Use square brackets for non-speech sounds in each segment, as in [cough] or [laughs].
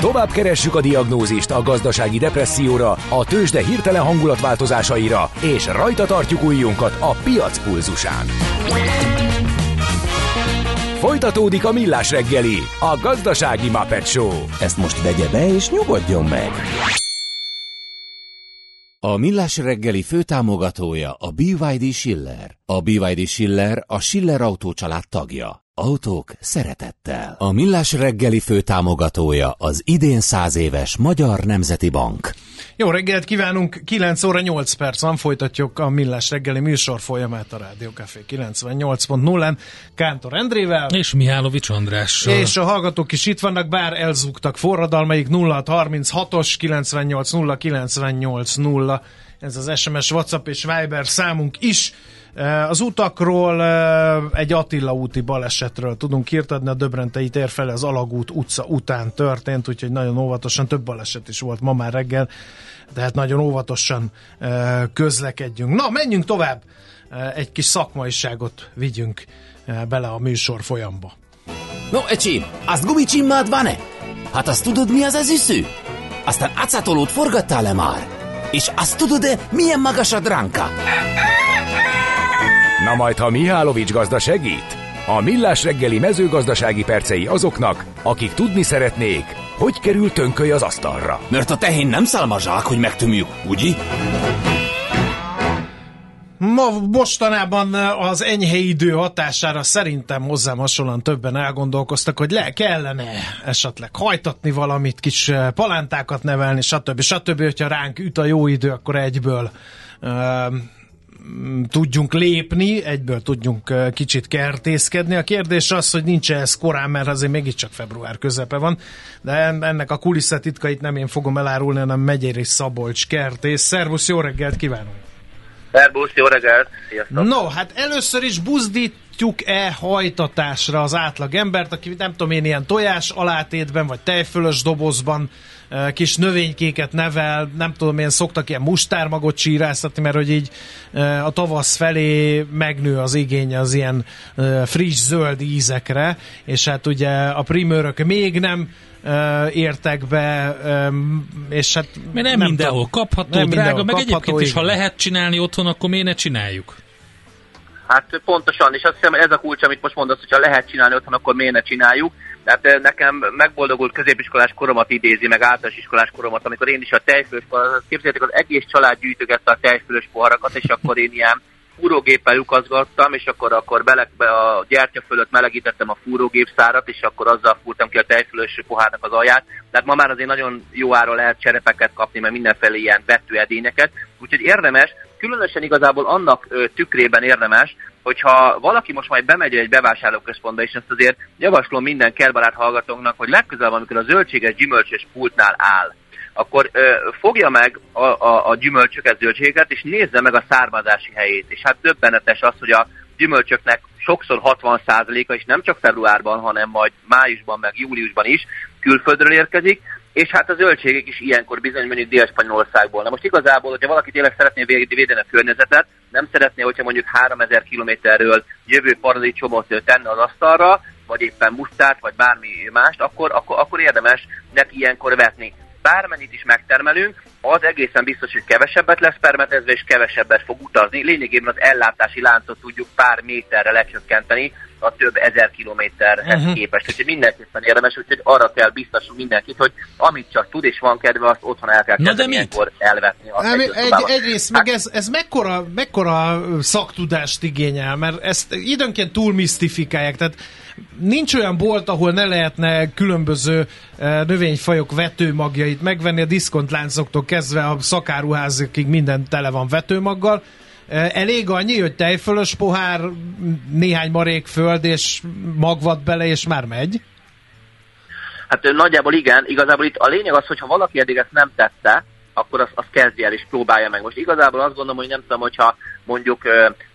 Tovább keressük a diagnózist a gazdasági depresszióra, a tőzsde hirtelen hangulatváltozásaira, és rajta tartjuk ujjunkat a piac pulzusán. Folytatódik a millás reggeli, a gazdasági Muppet Show. Ezt most vegye be és nyugodjon meg! A Millás reggeli főtámogatója a BYD Schiller. A BYD Schiller a Schiller Autó család tagja. Autók szeretettel. A Millás reggeli főtámogatója az idén száz éves Magyar Nemzeti Bank. Jó reggelt kívánunk, 9 óra 8 perc van, folytatjuk a Millás reggeli műsor folyamát a Rádió Café 98.0-en Kántor Endrével. És Mihálovics Andrással. És a hallgatók is itt vannak, bár elzúgtak forradalmaik 0636-os 98 0 98 0. Ez az SMS, WhatsApp és Viber számunk is. Az utakról egy Attila úti balesetről tudunk írtadni, a Döbrentei tér felé az Alagút utca után történt, úgyhogy nagyon óvatosan, több baleset is volt ma már reggel, de hát nagyon óvatosan közlekedjünk. Na, menjünk tovább, egy kis szakmaiságot vigyünk bele a műsor folyamba. No, ecsi, azt gumicsimmád van-e? Hát azt tudod, mi az az üsző? Aztán acatolót forgattál-e már? És azt tudod-e, milyen magas a dránka? Na majd, ha Mihálovics gazda segít? A Millás reggeli mezőgazdasági percei azoknak, akik tudni szeretnék, hogy kerül tönköly az asztalra. Mert a tehén nem szálmazsák, hogy megtömjük, ugye? Ma mostanában az enyhe idő hatására szerintem hozzám hasonlóan többen elgondolkoztak, hogy le kellene esetleg hajtatni valamit, kis palántákat nevelni, stb. stb. Hogyha ránk üt a jó idő, akkor egyből tudjunk lépni, egyből tudjunk kicsit kertészkedni. A kérdés az, hogy nincs ez korán, mert azért mégiscsak február közepe van, de ennek a kulisszatitkait nem én fogom elárulni, hanem Megyéri Szabolcs kertész. Szervusz, jó reggelt kívánok! Szervusz, jó reggelt! Sziasztok. No, hát először is buzdítjuk-e hajtatásra az átlag embert, aki nem tudom én ilyen tojás alátétben, vagy tejfölös dobozban kis növénykéket nevel, nem tudom én, szoktak ilyen mustármagot csíráztatni, mert hogy így a tavasz felé megnő az igény az ilyen friss zöld ízekre, és hát ugye a primőrök még nem értek be, és hát... Mert nem, nem mindenhol kapható, nem drága, meg kapható, egyébként is, ha lehet csinálni otthon, akkor miért ne csináljuk? Hát pontosan, és azt hiszem ez a kulcs, amit most mondasz, hogyha lehet csinálni otthon, akkor miért ne csináljuk. Tehát nekem megboldogult középiskolás koromat idézi, meg általános iskolás koromat, amikor én is a tejfős, képzeljétek, az egész család gyűjtögette a tejfős poharakat, és akkor én ilyen fúrógéppel lukazgattam, és akkor, akkor bele, a gyertya fölött melegítettem a fúrógép szárat, és akkor azzal fúrtam ki a tejfölös pohárnak az alját. Tehát ma már azért nagyon jó áron lehet cserepeket kapni, mert mindenfelé ilyen vetőedényeket. Úgyhogy érdemes, különösen igazából annak ö, tükrében érdemes, hogyha valaki most majd bemegy egy bevásárlóközpontba, és ezt azért javaslom minden kertbarát hallgatónknak, hogy legközelebb, amikor a zöldséges gyümölcsös pultnál áll, akkor ö, fogja meg a, a, a gyümölcsöket, zöldségeket, és nézze meg a származási helyét. És hát többenetes az, hogy a gyümölcsöknek sokszor 60%-a, és nem csak februárban, hanem majd májusban, meg júliusban is külföldről érkezik, és hát a zöldségek is ilyenkor bizony mondjuk Dél-Spanyolországból. Na most igazából, hogyha valaki tényleg szeretné védeni a környezetet, nem szeretné, hogyha mondjuk 3000 kilométerről jövő paradicsomot tenne az asztalra, vagy éppen mustát, vagy bármi mást, akkor, akkor, akkor érdemes neki ilyenkor vetni bármennyit is megtermelünk, az egészen biztos, hogy kevesebbet lesz permetezve, és kevesebbet fog utazni. Lényegében az ellátási láncot tudjuk pár méterre lecsökkenteni a több ezer kilométerhez uh-huh. képest. Úgyhogy mindenképpen érdemes, úgyhogy arra kell biztosunk mindenkit, hogy amit csak tud és van kedve, azt otthon el kell kezdeni ilyenkor elvetni. Nem, egy, egy, egyrészt hát, meg ez, ez mekkora, mekkora szaktudást igényel, mert ezt időnként túl misztifikálják, tehát nincs olyan bolt, ahol ne lehetne különböző eh, növényfajok vetőmagjait megvenni, a diszkontláncoktól kezdve a szakáruházakig minden tele van vetőmaggal. Elég annyi, hogy tejfölös pohár, néhány marék föld, és magvat bele, és már megy? Hát nagyjából igen, igazából itt a lényeg az, hogy ha valaki eddig ezt nem tette, akkor azt, azt kezdje el és próbálja meg. Most igazából azt gondolom, hogy nem tudom, hogyha mondjuk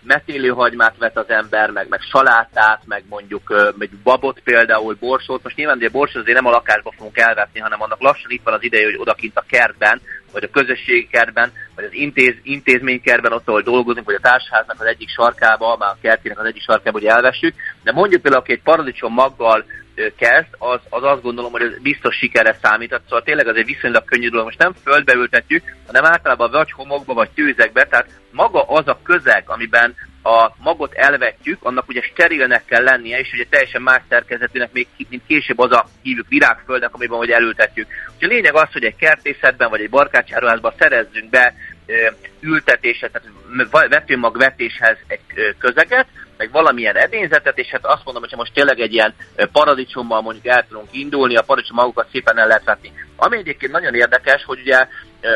metélőhagymát vet az ember, meg, meg salátát, meg mondjuk meg babot például, borsót. Most nyilván ugye borsót azért nem a lakásba fogunk elvetni, hanem annak lassan itt van az ideje, hogy odakint a kertben, vagy a közösségi kertben, vagy az intéz, intézménykertben, ott, ahol dolgozunk, vagy a társháznak az egyik sarkába, már a kertének az egyik sarkába, hogy elvessük. De mondjuk például, aki egy paradicsom maggal kezd, az, az azt gondolom, hogy ez biztos sikerre számít. Szóval tényleg az egy viszonylag könnyű dolog. Most nem földbe ültetjük, hanem általában vagy homokba, vagy tőzekbe, tehát maga az a közeg, amiben a magot elvetjük, annak ugye sterilnek kell lennie, és ugye teljesen más szerkezetűnek, még mint később az a hívjuk virágföldnek, amiben hogy elültetjük. Ugye a lényeg az, hogy egy kertészetben vagy egy barkácsáruházban szerezzünk be ültetéset, tehát vetőmagvetéshez egy közeget, meg valamilyen edényzetet, és hát azt mondom, hogy most tényleg egy ilyen paradicsommal mondjuk el tudunk indulni, a paradicsom magukat szépen el lehet vetni. Ami egyébként nagyon érdekes, hogy ugye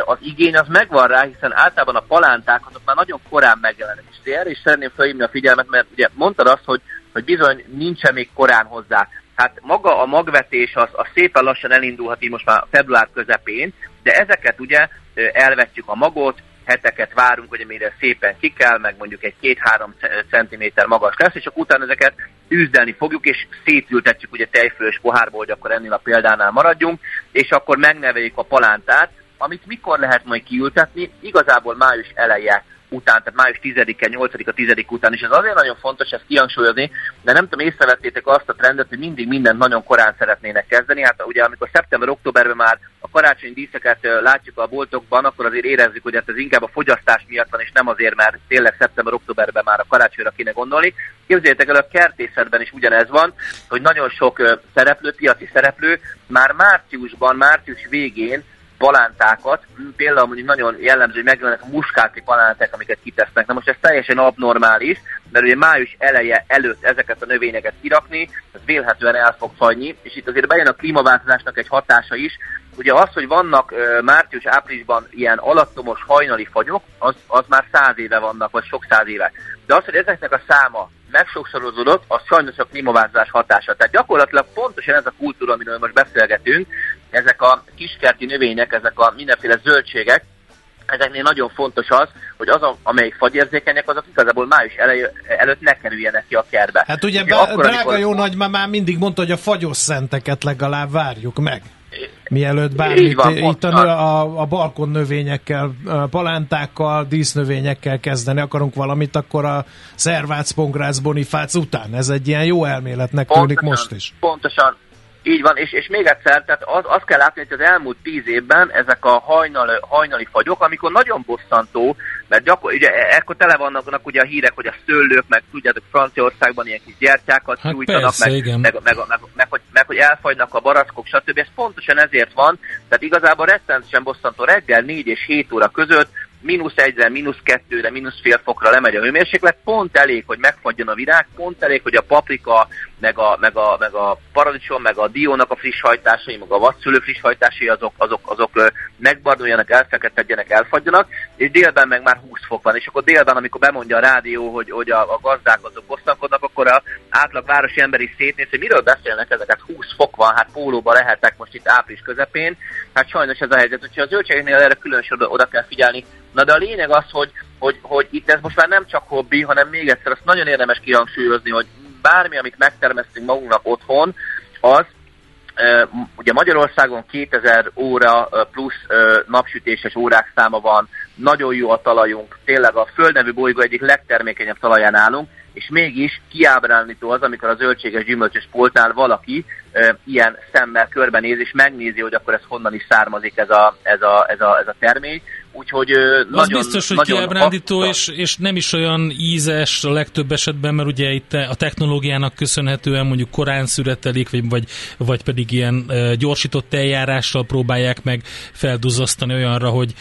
az igény az megvan rá, hiszen általában a palánták azok már nagyon korán megjelennek. És erre is szeretném felhívni a figyelmet, mert ugye mondtad azt, hogy, hogy bizony nincsen még korán hozzá. Hát maga a magvetés az, az szépen lassan elindulhat így most már február közepén, de ezeket ugye elvetjük a magot, heteket várunk, hogy amire szépen ki kell, meg mondjuk egy két-három centiméter magas lesz, és akkor utána ezeket űzdelni fogjuk, és szétültetjük ugye tejfölös pohárból, hogy akkor ennél a példánál maradjunk, és akkor megneveljük a palántát, amit mikor lehet majd kiültetni, igazából május eleje után, tehát május 10-e, 8-a, 10 után, és ez azért nagyon fontos ezt kihangsúlyozni, de nem tudom, észrevettétek azt a trendet, hogy mindig mindent nagyon korán szeretnének kezdeni. Hát ugye amikor szeptember-októberben már a karácsonyi díszeket látjuk a boltokban, akkor azért érezzük, hogy hát ez inkább a fogyasztás miatt van, és nem azért, mert tényleg szeptember-októberben már a karácsonyra kéne gondolni. Képzeljétek el, a kertészetben is ugyanez van, hogy nagyon sok szereplő, piaci szereplő már márciusban, március végén palántákat, például mondjuk nagyon jellemző, hogy megjelennek a muskáti palánták, amiket kitesznek. Na most ez teljesen abnormális, mert ugye május eleje előtt ezeket a növényeket kirakni, ez vélhetően el fog fagyni, és itt azért bejön a klímaváltozásnak egy hatása is. Ugye az, hogy vannak március-áprilisban ilyen alattomos hajnali fagyok, az, az már száz éve vannak, vagy sok száz éve. De az, hogy ezeknek a száma megsokszorozódott, az sajnos a klímaváltozás hatása. Tehát gyakorlatilag pontosan ez a kultúra, amiről most beszélgetünk, ezek a kiskerti növények, ezek a mindenféle zöldségek, ezeknél nagyon fontos az, hogy az, amelyik fagyérzékenyek, azok igazából május elej, előtt ne kerüljenek ki a kertbe. Hát ugye be, akkor, drága amikor... jó nagy már mindig mondta, hogy a fagyos szenteket legalább várjuk meg. Mielőtt bármit van, itt a, a, a balkon növényekkel, palántákkal, dísznövényekkel kezdeni akarunk valamit, akkor a szervác, pongrász, bonifác után. Ez egy ilyen jó elméletnek tűnik most is. Pontosan, így van, és, és még egyszer, tehát az, azt kell látni, hogy az elmúlt tíz évben ezek a hajnal, hajnali fagyok, amikor nagyon bosszantó, mert gyakor, ugye, ekkor tele vannak ugye a hírek, hogy a szőlők, meg tudjátok, Franciaországban ilyen kis gyertyákat hát nyújtanak, persze, meg, meg, meg, meg, meg, meg, hogy, meg, hogy elfagynak a barackok, stb. Ez pontosan ezért van, tehát igazából rettenetesen bosszantó. Reggel 4 és 7 óra között mínusz egyre, mínusz kettőre, mínusz fél fokra lemegy a hőmérséklet, pont elég, hogy megfagyjon a virág, pont elég, hogy a paprika, meg a, meg a, meg a paradicsom, meg a diónak a friss hajtásai, meg a vadszülő friss hajtásai, azok, azok, azok megbarduljanak, elfeketedjenek, elfagyjanak, és délben meg már 20 fok van, és akkor délben, amikor bemondja a rádió, hogy, hogy a, a gazdák azok bosszankodnak, akkor a átlag városi ember is szétnéz, hogy miről beszélnek ezeket, 20 fok van, hát pólóba lehetek most itt április közepén, hát sajnos ez a helyzet, hogyha a zöldségeknél erre különösen oda kell figyelni, Na de a lényeg az, hogy, hogy, hogy itt ez most már nem csak hobbi, hanem még egyszer azt nagyon érdemes kihangsúlyozni, hogy bármi, amit megtermesztünk magunknak otthon, az ugye Magyarországon 2000 óra plusz napsütéses órák száma van, nagyon jó a talajunk, tényleg a földnevű bolygó egyik legtermékenyebb talaján állunk, és mégis kiábrándító az, amikor a zöldséges gyümölcsös poltnál valaki e, ilyen szemmel körbenéz, és megnézi, hogy akkor ez honnan is származik ez a, ez a, ez a, ez a termény, Úgyhogy az nagyon, biztos, hogy nagyon kiábrándító, és, és nem is olyan ízes a legtöbb esetben, mert ugye itt a technológiának köszönhetően mondjuk korán születelik, vagy, vagy, vagy pedig ilyen gyorsított eljárással próbálják meg felduzasztani olyanra, hogy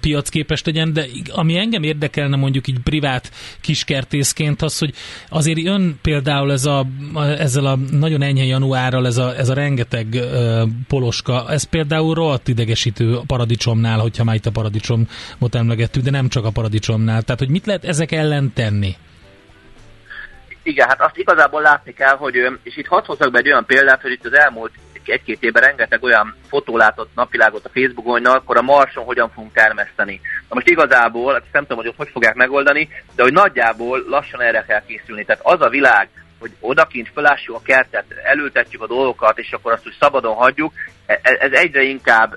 piacképes legyen, de ami engem érdekelne mondjuk így privát kiskertészként az, hogy azért ön például ez a, ezzel a nagyon enyhe januárral ez a, ez a rengeteg poloska, ez például rohadt idegesítő a paradicsomnál, hogyha már itt a paradicsom paradicsomot emlegettük, de nem csak a paradicsomnál. Tehát, hogy mit lehet ezek ellen tenni? Igen, hát azt igazából látni kell, hogy, és itt hadd hozzak be egy olyan példát, hogy itt az elmúlt egy-két évben rengeteg olyan fotó látott napvilágot a Facebookon, hogy akkor a Marson hogyan fogunk termeszteni. Na most igazából, hát nem tudom, hogy ott hogy fogják megoldani, de hogy nagyjából lassan erre kell készülni. Tehát az a világ, hogy odakint felássuk a kertet, elültetjük a dolgokat, és akkor azt úgy szabadon hagyjuk, e, e, ez egyre inkább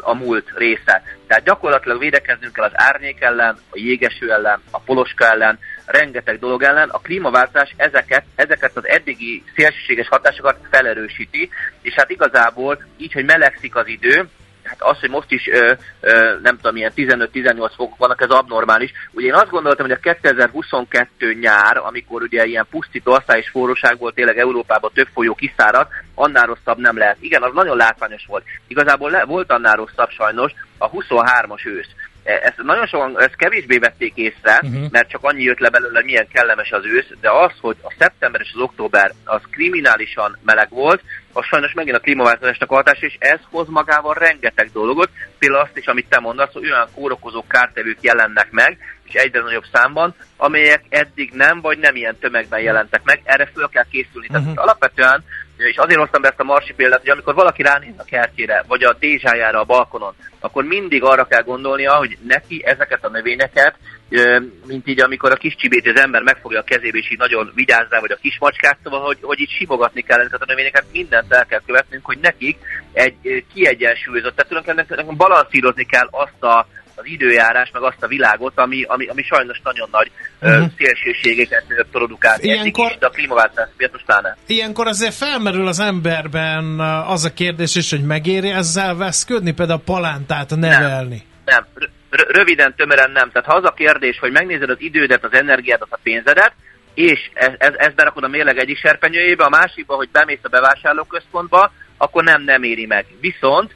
a múlt része. Tehát gyakorlatilag védekeznünk kell az árnyék ellen, a jégeső ellen, a poloska ellen, rengeteg dolog ellen. A klímaváltozás ezeket, ezeket az eddigi szélsőséges hatásokat felerősíti, és hát igazából így, hogy melegszik az idő, hát az, hogy most is ö, ö, nem tudom, ilyen 15-18 fokok vannak, ez abnormális. Ugye én azt gondoltam, hogy a 2022 nyár, amikor ugye ilyen pusztító és forróság volt tényleg Európában több folyó kiszáradt, annál rosszabb nem lehet. Igen, az nagyon látványos volt. Igazából le, volt annál rosszabb sajnos a 23-as ősz. E, ezt nagyon sokan, ezt kevésbé vették észre, uh-huh. mert csak annyi jött le belőle, hogy milyen kellemes az ősz, de az, hogy a szeptember és az október az kriminálisan meleg volt, az sajnos megint a klímaváltozásnak a hatás, és ez hoz magával rengeteg dolgot, például azt is, amit te mondasz, hogy olyan kórokozó kártevők jelennek meg, és egyre nagyobb számban, amelyek eddig nem, vagy nem ilyen tömegben jelentek meg, erre föl kell készülni. Uh-huh. Tehát alapvetően és azért hoztam be ezt a marsi példát, hogy amikor valaki ránéz a kertjére, vagy a dézsájára a balkonon, akkor mindig arra kell gondolnia, hogy neki ezeket a növényeket, mint így amikor a kis csibét az ember megfogja a kezébe, és így nagyon vigyáz rá, vagy a kis macskát, szóval, hogy, hogy így simogatni kell ezeket a növényeket, mindent el kell követnünk, hogy nekik egy kiegyensúlyozott, tehát tulajdonképpen balanszírozni kell azt a az időjárás, meg azt a világot, ami, ami, ami sajnos nagyon nagy uh-huh. szélsőségeket produkál. Ilyenkor, de a klímaváltozás miatt pláne. Ilyenkor azért felmerül az emberben az a kérdés is, hogy megéri ezzel veszködni, például a palántát nevelni. Nem, nem. röviden, tömören nem. Tehát ha az a kérdés, hogy megnézed az idődet, az energiát, a pénzedet, és ez, ez, ezt berakod a mérleg egyik serpenyőjébe, a másikba, hogy bemész a bevásárlóközpontba, akkor nem, nem éri meg. Viszont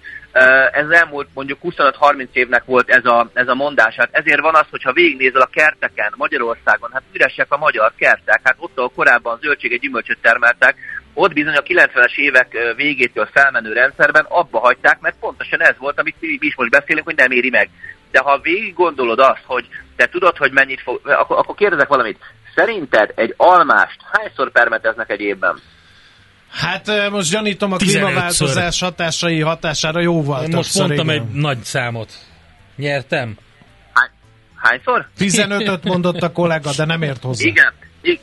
ez elmúlt mondjuk 25-30 évnek volt ez a, ez a mondás. Hát ezért van az, hogyha végignézel a kerteken Magyarországon, hát üresek a magyar kertek, hát ott, ahol korábban zöldséget, gyümölcsöt termeltek, ott bizony a 90-es évek végétől felmenő rendszerben abba hagyták, mert pontosan ez volt, amit mi is most beszélünk, hogy nem éri meg. De ha végig gondolod azt, hogy te tudod, hogy mennyit fog, akkor, akkor kérdezek valamit. Szerinted egy almást hányszor permeteznek egy évben? Hát most gyanítom a klímaváltozás hatásai hatására jóval Én Most mondtam egy nagy számot. Nyertem? Hány, hányszor? 15-öt mondott a kollega, de nem ért hozzá. Igen,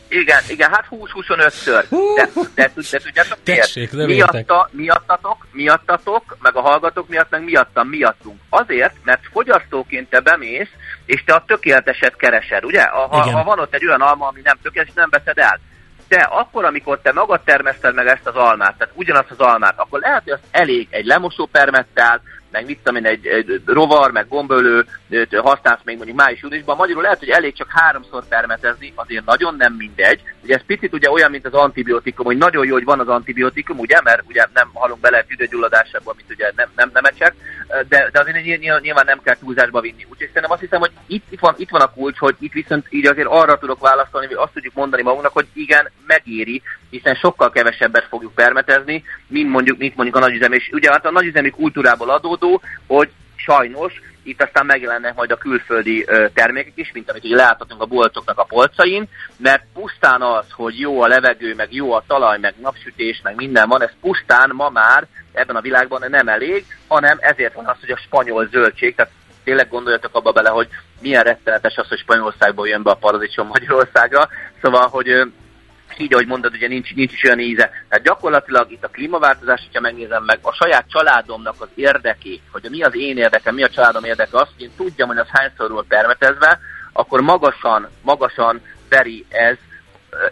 igen, igen, hát 20-25-ször. De, de, de tudjátok miért? Miatta, miattatok, miattatok, meg a hallgatók miatt, meg miattam, miattunk. Azért, mert fogyasztóként te bemész, és te a tökéleteset keresed, ugye? Ha, ha van ott egy olyan alma, ami nem tökéletes, nem veszed el de akkor, amikor te magad termeszted meg ezt az almát, tehát ugyanazt az almát, akkor lehet, hogy az elég egy lemosó permettel, meg mit tudom én, egy, egy rovar, meg gombölő használsz még mondjuk május-júniusban. Magyarul lehet, hogy elég csak háromszor permetezni, azért nagyon nem mindegy. Ugye ez picit ugye olyan, mint az antibiotikum, hogy nagyon jó, hogy van az antibiotikum, ugye, mert ugye nem halunk bele tüdőgyulladásába, mint ugye nem, nem, nemecsek, de, de azért nyilván nem kell túlzásba vinni. Úgyhogy szerintem azt hiszem, hogy itt, itt, van, itt van a kulcs, hogy itt viszont így azért arra tudok válaszolni, hogy azt tudjuk mondani magunknak, hogy igen, megéri, hiszen sokkal kevesebbet fogjuk permetezni, mint mondjuk, mint mondjuk a nagyüzem. És ugye hát a nagyüzemi kultúrából adódó, hogy sajnos itt aztán megjelennek majd a külföldi termékek is, mint amit ugye láthatunk a boltoknak a polcain, mert pusztán az, hogy jó a levegő, meg jó a talaj, meg napsütés, meg minden van, ez pusztán ma már ebben a világban nem elég, hanem ezért van az, hogy a spanyol zöldség, tehát tényleg gondoljatok abba bele, hogy milyen rettenetes az, hogy Spanyolországból jön be a paradicsom Magyarországra, szóval, hogy így, ahogy mondod, ugye nincs, nincs is olyan íze. Tehát gyakorlatilag itt a klímaváltozás, hogyha megnézem meg, a saját családomnak az érdekét, hogy mi az én érdekem, mi a családom érdeke, azt, hogy én tudjam, hogy az hányszor volt permetezve, akkor magasan, magasan veri ez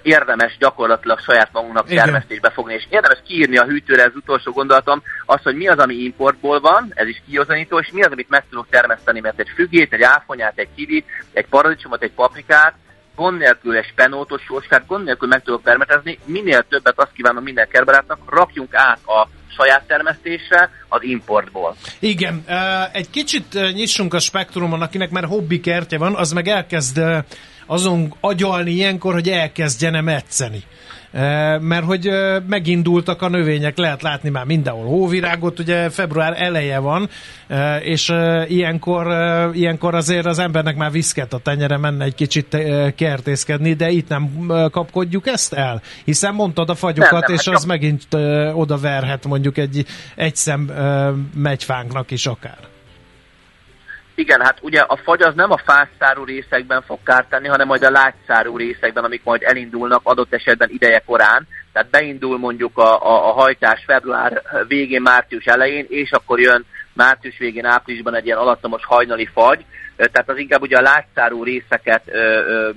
érdemes gyakorlatilag saját magunknak Igen. termesztésbe fogni, és érdemes kiírni a hűtőre, ez utolsó gondolatom, az, hogy mi az, ami importból van, ez is kiozanító, és mi az, amit meg tudok termeszteni, mert egy fügét, egy áfonyát, egy kivit, egy paradicsomot, egy paprikát, gond nélkül egy spenótos sóskát, gond nélkül meg tudok permetezni, minél többet azt kívánom minden kertbarátnak, rakjunk át a saját termesztésre az importból. Igen, egy kicsit nyissunk a spektrumon, akinek már hobbi kertje van, az meg elkezd azon agyalni ilyenkor, hogy elkezdjene metszeni mert hogy megindultak a növények, lehet látni már mindenhol hóvirágot, ugye február eleje van, és ilyenkor, ilyenkor azért az embernek már viszket a tenyere menne egy kicsit kertészkedni, de itt nem kapkodjuk ezt el, hiszen mondtad a fagyokat, nem, nem, és hát az megint oda verhet mondjuk egy, egy szem megyfánknak is akár. Igen, hát ugye a fagy az nem a fászszárú részekben fog kárt tenni, hanem majd a lágyszárú részekben, amik majd elindulnak adott esetben ideje korán. Tehát beindul mondjuk a, a, a hajtás február végén, március elején, és akkor jön március végén, áprilisban egy ilyen alattomos hajnali fagy. Tehát az inkább ugye a lágyszárú részeket ö, ö,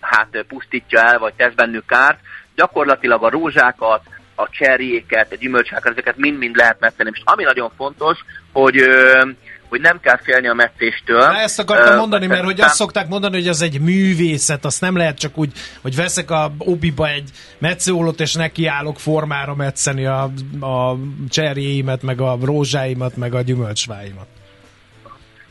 hát pusztítja el, vagy tesz bennük kárt. Gyakorlatilag a rózsákat, a cserjéket, a gyümölcsákat, ezeket mind-mind lehet metszeni. És ami nagyon fontos, hogy hogy nem kell félni a meccéstől. Na, ezt akartam uh, mondani, mert hogy azt szokták mondani, hogy az egy művészet, azt nem lehet csak úgy, hogy veszek a obiba egy metszőolót, és nekiállok formára metszeni a, a cserjéimet, meg a rózsáimat, meg a gyümölcsváimat.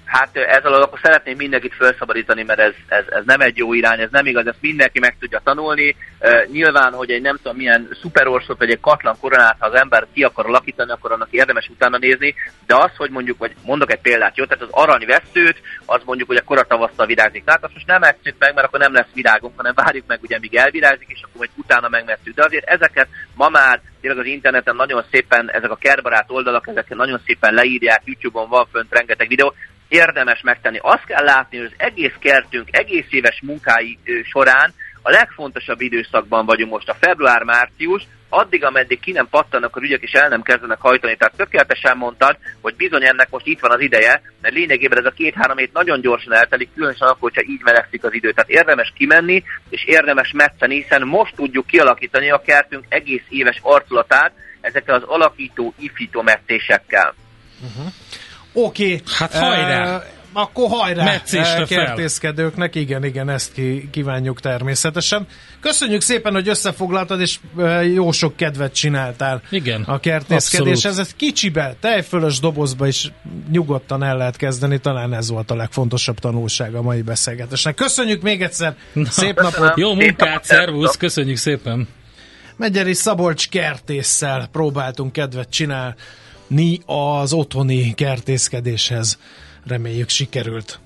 Hát ezzel akkor szeretném mindenkit felszabadítani, mert ez, ez, ez nem egy jó irány, ez nem igaz, ezt mindenki meg tudja tanulni. Uh, nyilván, hogy egy nem tudom milyen szuperorsot vagy egy katlan koronát, ha az ember ki akar alakítani, akkor annak érdemes utána nézni, de az, hogy mondjuk, vagy mondok egy példát, jó, tehát az aranyvesztőt, az mondjuk, hogy a koratavasztal virágzik. Tehát azt most nem ettük meg, mert akkor nem lesz virágunk, hanem várjuk meg, ugye, míg elvirágzik, és akkor majd utána megmesszük. De azért ezeket ma már tényleg az interneten nagyon szépen, ezek a kertbarát oldalak, ezek nagyon szépen leírják, YouTube-on van fönt rengeteg videó, érdemes megtenni. Azt kell látni, hogy az egész kertünk egész éves munkái során a legfontosabb időszakban vagyunk most, a február-március, addig, ameddig ki nem pattanak a ügyek és el nem kezdenek hajtani. Tehát tökéletesen mondtad, hogy bizony ennek most itt van az ideje, mert lényegében ez a két-három hét nagyon gyorsan eltelik, különösen akkor, hogyha így melegszik az idő. Tehát érdemes kimenni, és érdemes metszeni, hiszen most tudjuk kialakítani a kertünk egész éves arculatát ezekkel az alakító, ifító metszésekkel. Uh-huh. Oké. Okay. Hát hajrá! Uh, akkor hajrá Meccésre kertészkedőknek, igen, igen, ezt ki, kívánjuk természetesen. Köszönjük szépen, hogy összefoglaltad, és jó sok kedvet csináltál igen, a kertészkedés. Ez egy kicsibe, tejfölös dobozba is nyugodtan el lehet kezdeni, talán ez volt a legfontosabb tanulság a mai beszélgetésnek. Köszönjük még egyszer, Na, szép napot! Jó munkát, szervusz, köszönjük szépen! Megyeri Szabolcs kertésszel próbáltunk kedvet csinálni ni az otthoni kertészkedéshez. Reméljük sikerült.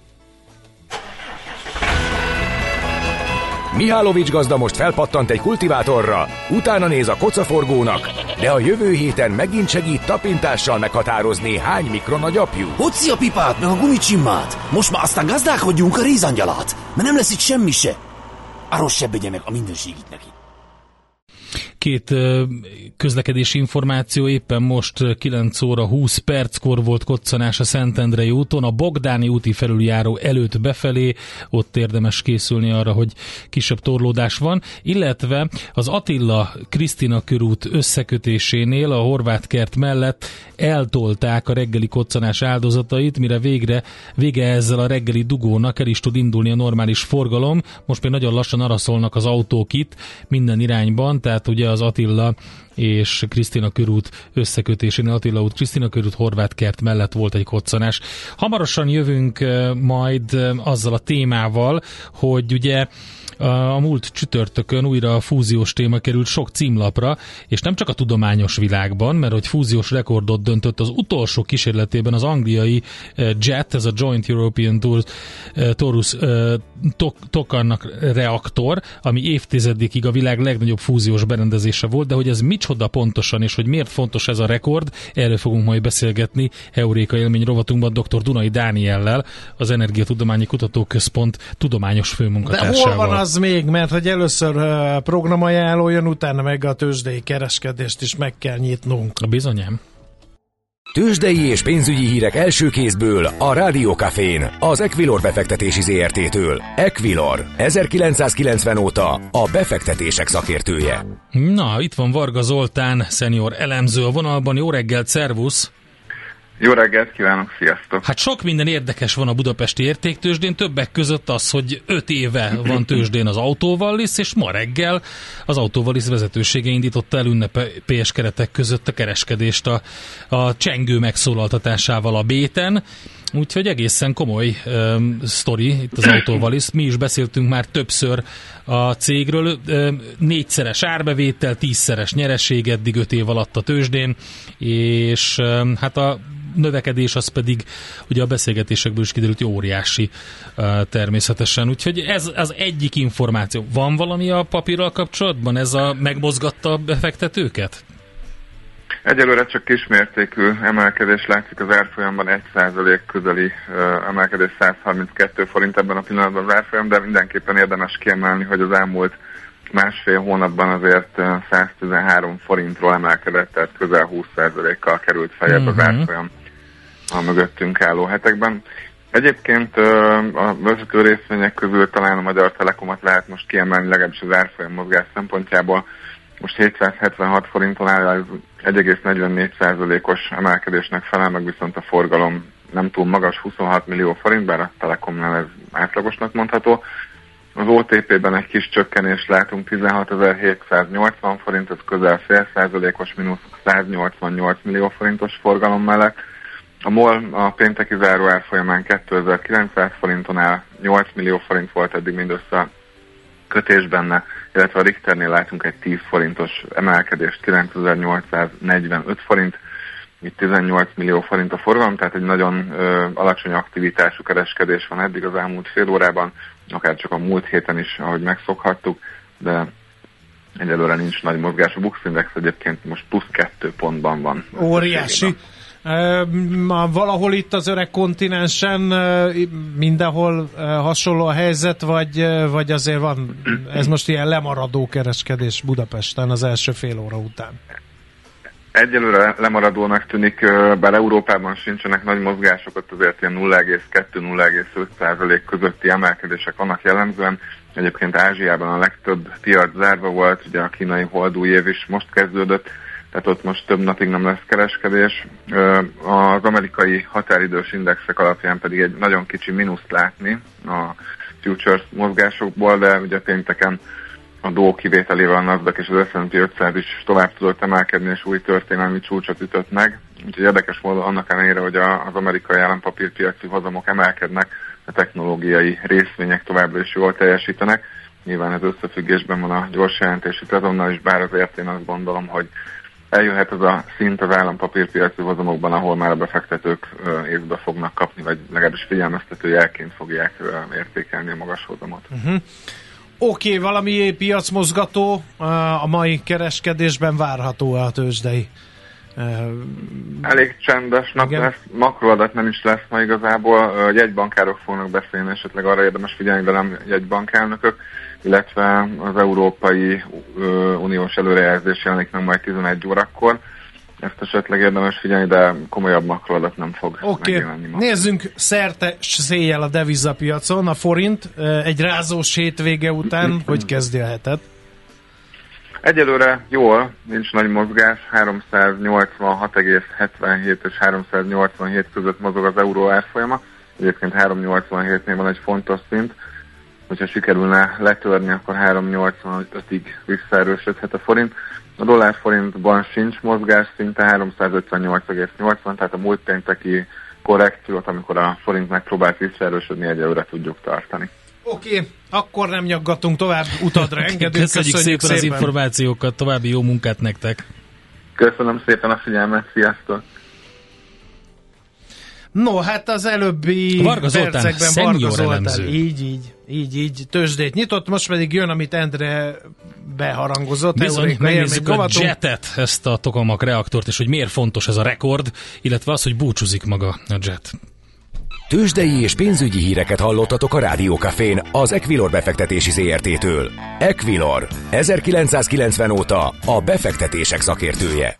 Mihálovics gazda most felpattant egy kultivátorra, utána néz a kocaforgónak, de a jövő héten megint segít tapintással meghatározni, hány mikron a gyapjú. Hoci a pipát, meg a gumicsimmát! Most már aztán gazdálkodjunk a rézangyalát, mert nem lesz itt semmi se. Arról se meg a mindenségit neki két közlekedési információ. Éppen most 9 óra 20 perckor volt koccanás a Szentendrei úton, a Bogdáni úti felüljáró előtt befelé, ott érdemes készülni arra, hogy kisebb torlódás van, illetve az Attila Krisztina körút összekötésénél a Horváth kert mellett eltolták a reggeli koccanás áldozatait, mire végre vége ezzel a reggeli dugónak el is tud indulni a normális forgalom. Most még nagyon lassan araszolnak az autók itt minden irányban, tehát ugye az Attila és Krisztina körút összekötésén, Attila út, Krisztina körút, Horváth kert mellett volt egy koccanás. Hamarosan jövünk majd azzal a témával, hogy ugye a múlt csütörtökön újra a fúziós téma került sok címlapra, és nem csak a tudományos világban, mert hogy fúziós rekordot döntött az utolsó kísérletében az angliai JET, ez a Joint European Tours, Torus Tokarnak reaktor, ami évtizedekig a világ legnagyobb fúziós berendezése volt, de hogy ez micsoda pontosan, és hogy miért fontos ez a rekord, erről fogunk majd beszélgetni Euréka élmény rovatunkban dr. Dunai Dániellel, az Energiatudományi Kutatóközpont tudományos főmunkatársával. De hol van az még, mert hogy először programajánló jön, utána meg a tőzsdei kereskedést is meg kell nyitnunk. A bizonyám. Tőzsdei és pénzügyi hírek első kézből a Rádiókafén, az Equilor befektetési ZRT-től. Equilor, 1990 óta a befektetések szakértője. Na, itt van Varga Zoltán, szenior elemző a vonalban. Jó reggelt, szervusz! Jó reggelt kívánok, sziasztok! Hát sok minden érdekes van a budapesti értéktősdén, többek között az, hogy öt éve van tőzsdén az autóvallis, és ma reggel az autóvallis vezetősége indította el ünnepélyes keretek között a kereskedést a, a csengő megszólaltatásával a béten. Úgyhogy egészen komoly um, sztori itt az autóval is. Mi is beszéltünk már többször a cégről. Um, négyszeres árbevétel, tízszeres nyereség eddig öt év alatt a tőzsdén, és um, hát a növekedés az pedig ugye a beszélgetésekből is kiderült, hogy óriási természetesen. Úgyhogy ez az egyik információ. Van valami a papírral kapcsolatban? Ez a megmozgatta a befektetőket? Egyelőre csak kismértékű emelkedés látszik az árfolyamban, 1% közeli emelkedés 132 forint ebben a pillanatban az árfolyam, de mindenképpen érdemes kiemelni, hogy az elmúlt másfél hónapban azért 113 forintról emelkedett, tehát közel 20%-kal került feljebb mm-hmm. az mhm. árfolyam a mögöttünk álló hetekben. Egyébként a vezető részvények közül talán a Magyar Telekomot lehet most kiemelni, legalábbis az árfolyam mozgás szempontjából. Most 776 forinton áll, ez 1,44%-os emelkedésnek felel, meg viszont a forgalom nem túl magas, 26 millió forint, bár a Telekomnál ez átlagosnak mondható. Az OTP-ben egy kis csökkenést látunk, 16.780 forint, ez közel fél százalékos mínusz 188 millió forintos forgalom mellett. A MOL a pénteki záró árfolyamán 2900 forinton áll, 8 millió forint volt eddig mindössze kötés benne, illetve a Richternél látunk egy 10 forintos emelkedést, 9845 forint, itt 18 millió forint a forgalom, tehát egy nagyon ö, alacsony aktivitású kereskedés van eddig az elmúlt fél órában, akár csak a múlt héten is, ahogy megszokhattuk, de egyelőre nincs nagy mozgás. A Bux Index egyébként most plusz kettő pontban van. Óriási. Valahol itt az öreg kontinensen mindenhol hasonló a helyzet, vagy, vagy azért van, ez most ilyen lemaradó kereskedés Budapesten az első fél óra után? Egyelőre lemaradónak tűnik, bár Európában sincsenek nagy mozgások, ott azért ilyen 0,2-0,5% közötti emelkedések vannak jellemzően. Egyébként Ázsiában a legtöbb piac zárva volt, ugye a kínai holdúj év is most kezdődött, tehát ott most több napig nem lesz kereskedés. Az amerikai határidős indexek alapján pedig egy nagyon kicsi mínuszt látni a futures mozgásokból, de ugye pénteken a Dó kivételével a NASDAQ és az S&P 500 is tovább tudott emelkedni, és új történelmi csúcsot ütött meg. Úgyhogy érdekes módon annak ellenére, hogy az amerikai állampapírpiaci hozamok emelkednek, a technológiai részvények továbbra is jól teljesítenek. Nyilván ez összefüggésben van a gyors jelentési szezonnal is, bár azért én azt gondolom, hogy eljöhet az a szint az állampapírpiaci hozamokban, ahol már a befektetők észbe fognak kapni, vagy legalábbis figyelmeztető jelként fogják értékelni a magas hozamot. Uh-huh. Oké, okay, valami piacmozgató a mai kereskedésben várható a tőzsdei? Elég csendes nap Igen. lesz, makroadat nem is lesz ma igazából, jegybankárok fognak beszélni, esetleg arra érdemes figyelni, de nem jegybankelnökök, illetve az Európai Uniós előrejelzés jelenik meg majd 11 órakor, ezt esetleg érdemes figyelni, de komolyabb makroadat nem fog okay. nézzünk szerte széjjel a devizapiacon. A forint egy rázós hétvége után, [clears throat] hogy kezdi a hetet? Egyelőre jól, nincs nagy mozgás, 386,77 és 387 között mozog az euró árfolyama. Egyébként 387-nél van egy fontos szint, hogyha sikerülne letörni, akkor 385-ig visszaerősödhet a forint. A dollár forintban sincs mozgás, szinte 358,80, tehát a múlt pénteki korrekciót, amikor a forint megpróbált visszaerősödni, egyelőre tudjuk tartani. Oké, okay, akkor nem nyaggatunk tovább, utadra engedünk. Köszönjük, Köszönjük szépen, szépen az információkat, további jó munkát nektek. Köszönöm szépen a figyelmet, sziasztok! No, hát az előbbi Varga Zoltán, percekben Varga Zoltán, így, így, így, így tőzsdét nyitott, most pedig jön, amit Endre beharangozott. Bizony, megnézzük a jetet, ezt a tokamak reaktort, és hogy miért fontos ez a rekord, illetve az, hogy búcsúzik maga a jet. Tőzsdei és pénzügyi híreket hallottatok a Rádiókafén az Equilor befektetési ZRT-től. Equilor, 1990 óta a befektetések szakértője.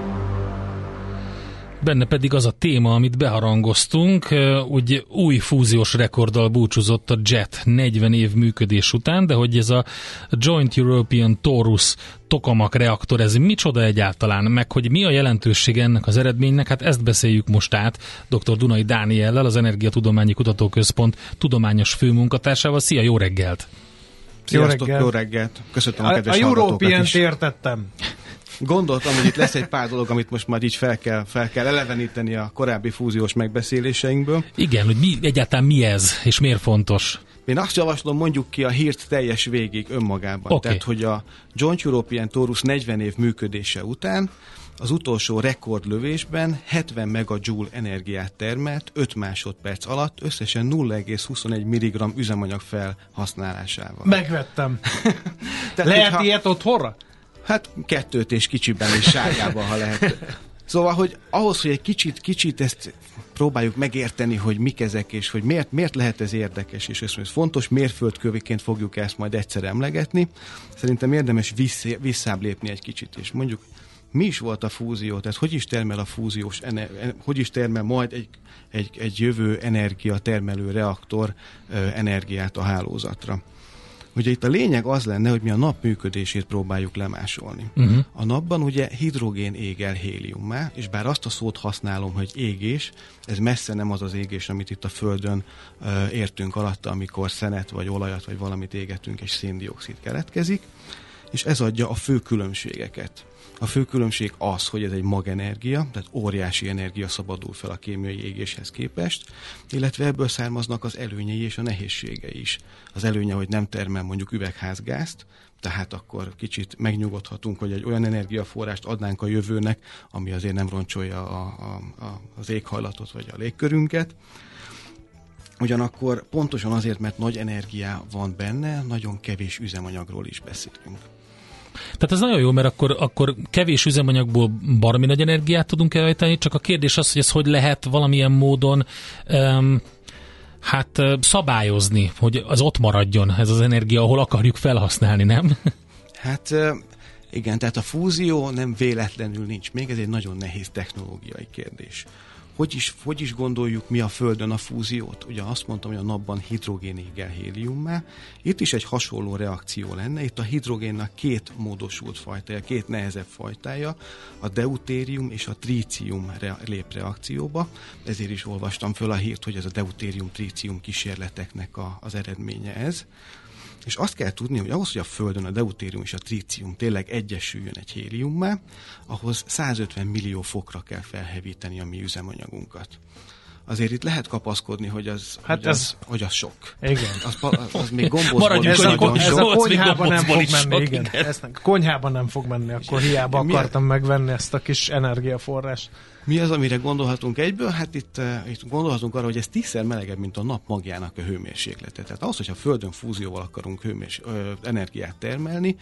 Benne pedig az a téma, amit beharangoztunk, hogy új fúziós rekorddal búcsúzott a JET 40 év működés után, de hogy ez a Joint European Torus tokamak reaktor, ez micsoda egyáltalán, meg hogy mi a jelentőség ennek az eredménynek, hát ezt beszéljük most át dr. Dunai Dániellel, az Energiatudományi Kutatóközpont tudományos főmunkatársával. Szia, jó reggelt! Sziasztok, jó reggelt! Jó reggelt. Köszönöm a, a kedves A European-t értettem. Gondoltam, hogy itt lesz egy pár dolog, amit most már így fel kell, fel kell eleveníteni a korábbi fúziós megbeszéléseinkből. Igen, hogy mi, egyáltalán mi ez, és miért fontos? Én azt javaslom, mondjuk ki a hírt teljes végig önmagában. Okay. Tehát, hogy a Joint European Torus 40 év működése után az utolsó rekordlövésben 70 megajoule energiát termelt 5 másodperc alatt összesen 0,21 mg üzemanyag felhasználásával. Megvettem. [laughs] Tehát, Lehet hogyha... ilyet otthonra? Hát kettőt és kicsiben és sárgában, ha lehet Szóval, hogy ahhoz, hogy egy kicsit, kicsit ezt próbáljuk megérteni, hogy mik ezek, és hogy miért, miért lehet ez érdekes, és ez fontos mérföldköviként fogjuk ezt majd egyszer emlegetni. Szerintem érdemes vissz, visszább lépni egy kicsit, és mondjuk mi is volt a fúzió, tehát hogy is termel a fúziós, hogy is termel majd egy, egy, egy jövő energia termelő reaktor energiát a hálózatra. Ugye itt a lényeg az lenne, hogy mi a nap működését próbáljuk lemásolni. Uh-huh. A napban ugye hidrogén ég el héliummá, és bár azt a szót használom, hogy égés, ez messze nem az az égés, amit itt a Földön uh, értünk alatta, amikor szenet vagy olajat vagy valamit égetünk, és széndiokszid keletkezik, és ez adja a fő különbségeket. A fő különbség az, hogy ez egy magenergia, tehát óriási energia szabadul fel a kémiai égéshez képest, illetve ebből származnak az előnyei és a nehézségei is. Az előnye, hogy nem termel mondjuk üvegházgázt, tehát akkor kicsit megnyugodhatunk, hogy egy olyan energiaforrást adnánk a jövőnek, ami azért nem roncsolja a, a, a, az éghajlatot vagy a légkörünket. Ugyanakkor pontosan azért, mert nagy energia van benne, nagyon kevés üzemanyagról is beszélünk. Tehát ez nagyon jó, mert akkor, akkor kevés üzemanyagból baromi nagy energiát tudunk elejteni, csak a kérdés az, hogy ez hogy lehet valamilyen módon um, hát szabályozni, hogy az ott maradjon ez az energia, ahol akarjuk felhasználni, nem? Hát igen, tehát a fúzió nem véletlenül nincs még, ez egy nagyon nehéz technológiai kérdés hogy is, hogy is gondoljuk mi a Földön a fúziót? Ugye azt mondtam, hogy a napban hidrogén égel héliummá. Itt is egy hasonló reakció lenne. Itt a hidrogénnak két módosult fajtája, két nehezebb fajtája, a deutérium és a trícium lép reakcióba. Ezért is olvastam föl a hírt, hogy ez a deutérium-trícium kísérleteknek a, az eredménye ez. És azt kell tudni, hogy ahhoz, hogy a Földön a deutérium és a trícium tényleg egyesüljön egy héliummá, ahhoz 150 millió fokra kell felhevíteni a mi üzemanyagunkat azért itt lehet kapaszkodni, hogy az, hát hogy, ez... az, hogy az sok. Igen. Az, az még gombózból ez, a, ez a konyhában nem fog menni, igen. igen. Ezt konyhában nem fog menni, akkor hiába mi akartam megvenni ezt a kis energiaforrást. Mi az, amire gondolhatunk egyből? Hát itt, uh, itt gondolhatunk arra, hogy ez tízszer melegebb, mint a nap magjának a hőmérséklete. Tehát ahhoz, hogyha a Földön fúzióval akarunk hőmérs, ö, energiát termelni,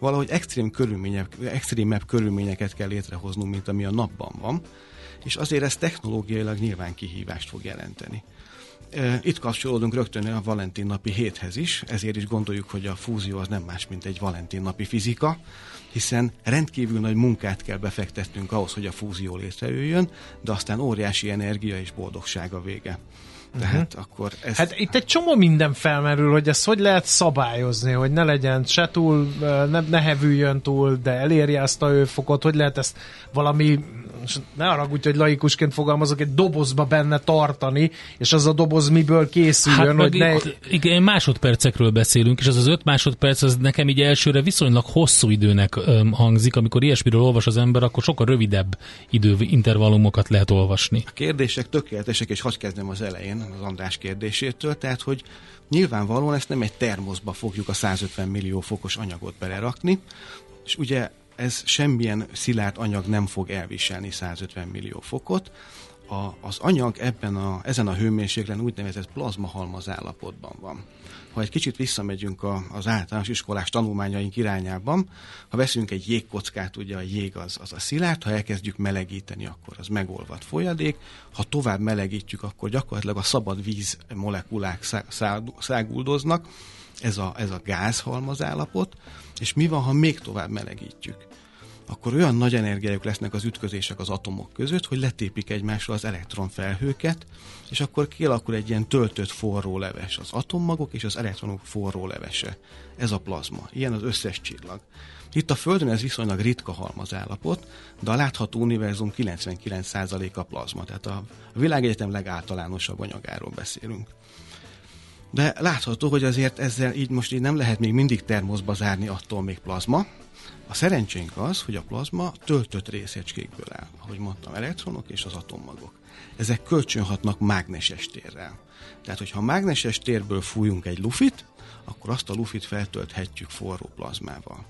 valahogy extrém körülmények, extrémebb körülményeket kell létrehoznunk, mint ami a napban van és azért ez technológiailag nyilván kihívást fog jelenteni. Itt kapcsolódunk rögtön a Valentin napi héthez is, ezért is gondoljuk, hogy a fúzió az nem más, mint egy Valentin napi fizika, hiszen rendkívül nagy munkát kell befektetnünk ahhoz, hogy a fúzió létrejöjjön, de aztán óriási energia és boldogság a vége. Tehát uh-huh. akkor ez... Hát itt egy csomó minden felmerül, hogy ezt hogy lehet szabályozni, hogy ne legyen se túl, ne, ne hevüljön túl, de elérje azt a őfokot, hogy lehet ezt valami ne haragudj, hogy laikusként fogalmazok, egy dobozba benne tartani, és az a doboz miből készüljön, hát hogy ne... Igen, másodpercekről beszélünk, és az az öt másodperc, az nekem így elsőre viszonylag hosszú időnek öm, hangzik, amikor ilyesmiről olvas az ember, akkor sokkal rövidebb időintervallumokat lehet olvasni. A kérdések tökéletesek, és hadd kezdem az elején az András kérdésétől, tehát, hogy nyilvánvalóan ezt nem egy termoszba fogjuk a 150 millió fokos anyagot belerakni, és ugye ez semmilyen szilárd anyag nem fog elviselni 150 millió fokot. A, az anyag ebben a, ezen a hőmérséklen úgynevezett plazmahalmaz állapotban van. Ha egy kicsit visszamegyünk a, az általános iskolás tanulmányaink irányában, ha veszünk egy jégkockát, ugye a jég az, az a szilárd, ha elkezdjük melegíteni, akkor az megolvad folyadék, ha tovább melegítjük, akkor gyakorlatilag a szabad víz molekulák száguldoznak, ez a, ez a gázhalmaz állapot, és mi van, ha még tovább melegítjük? Akkor olyan nagy energiájuk lesznek az ütközések az atomok között, hogy letépik egymásra az elektronfelhőket, és akkor kialakul egy ilyen töltött forró leves, az atommagok és az elektronok forró levese. Ez a plazma. Ilyen az összes csillag. Itt a Földön ez viszonylag ritka halmazállapot, de a látható univerzum 99%-a plazma, tehát a világegyetem legáltalánosabb anyagáról beszélünk. De látható, hogy azért ezzel így most így nem lehet még mindig termoszba zárni attól még plazma, a szerencsénk az, hogy a plazma töltött részecskékből áll, ahogy mondtam, elektronok és az atommagok. Ezek kölcsönhatnak mágneses térrel. Tehát, hogyha mágneses térből fújunk egy lufit, akkor azt a lufit feltölthetjük forró plazmával.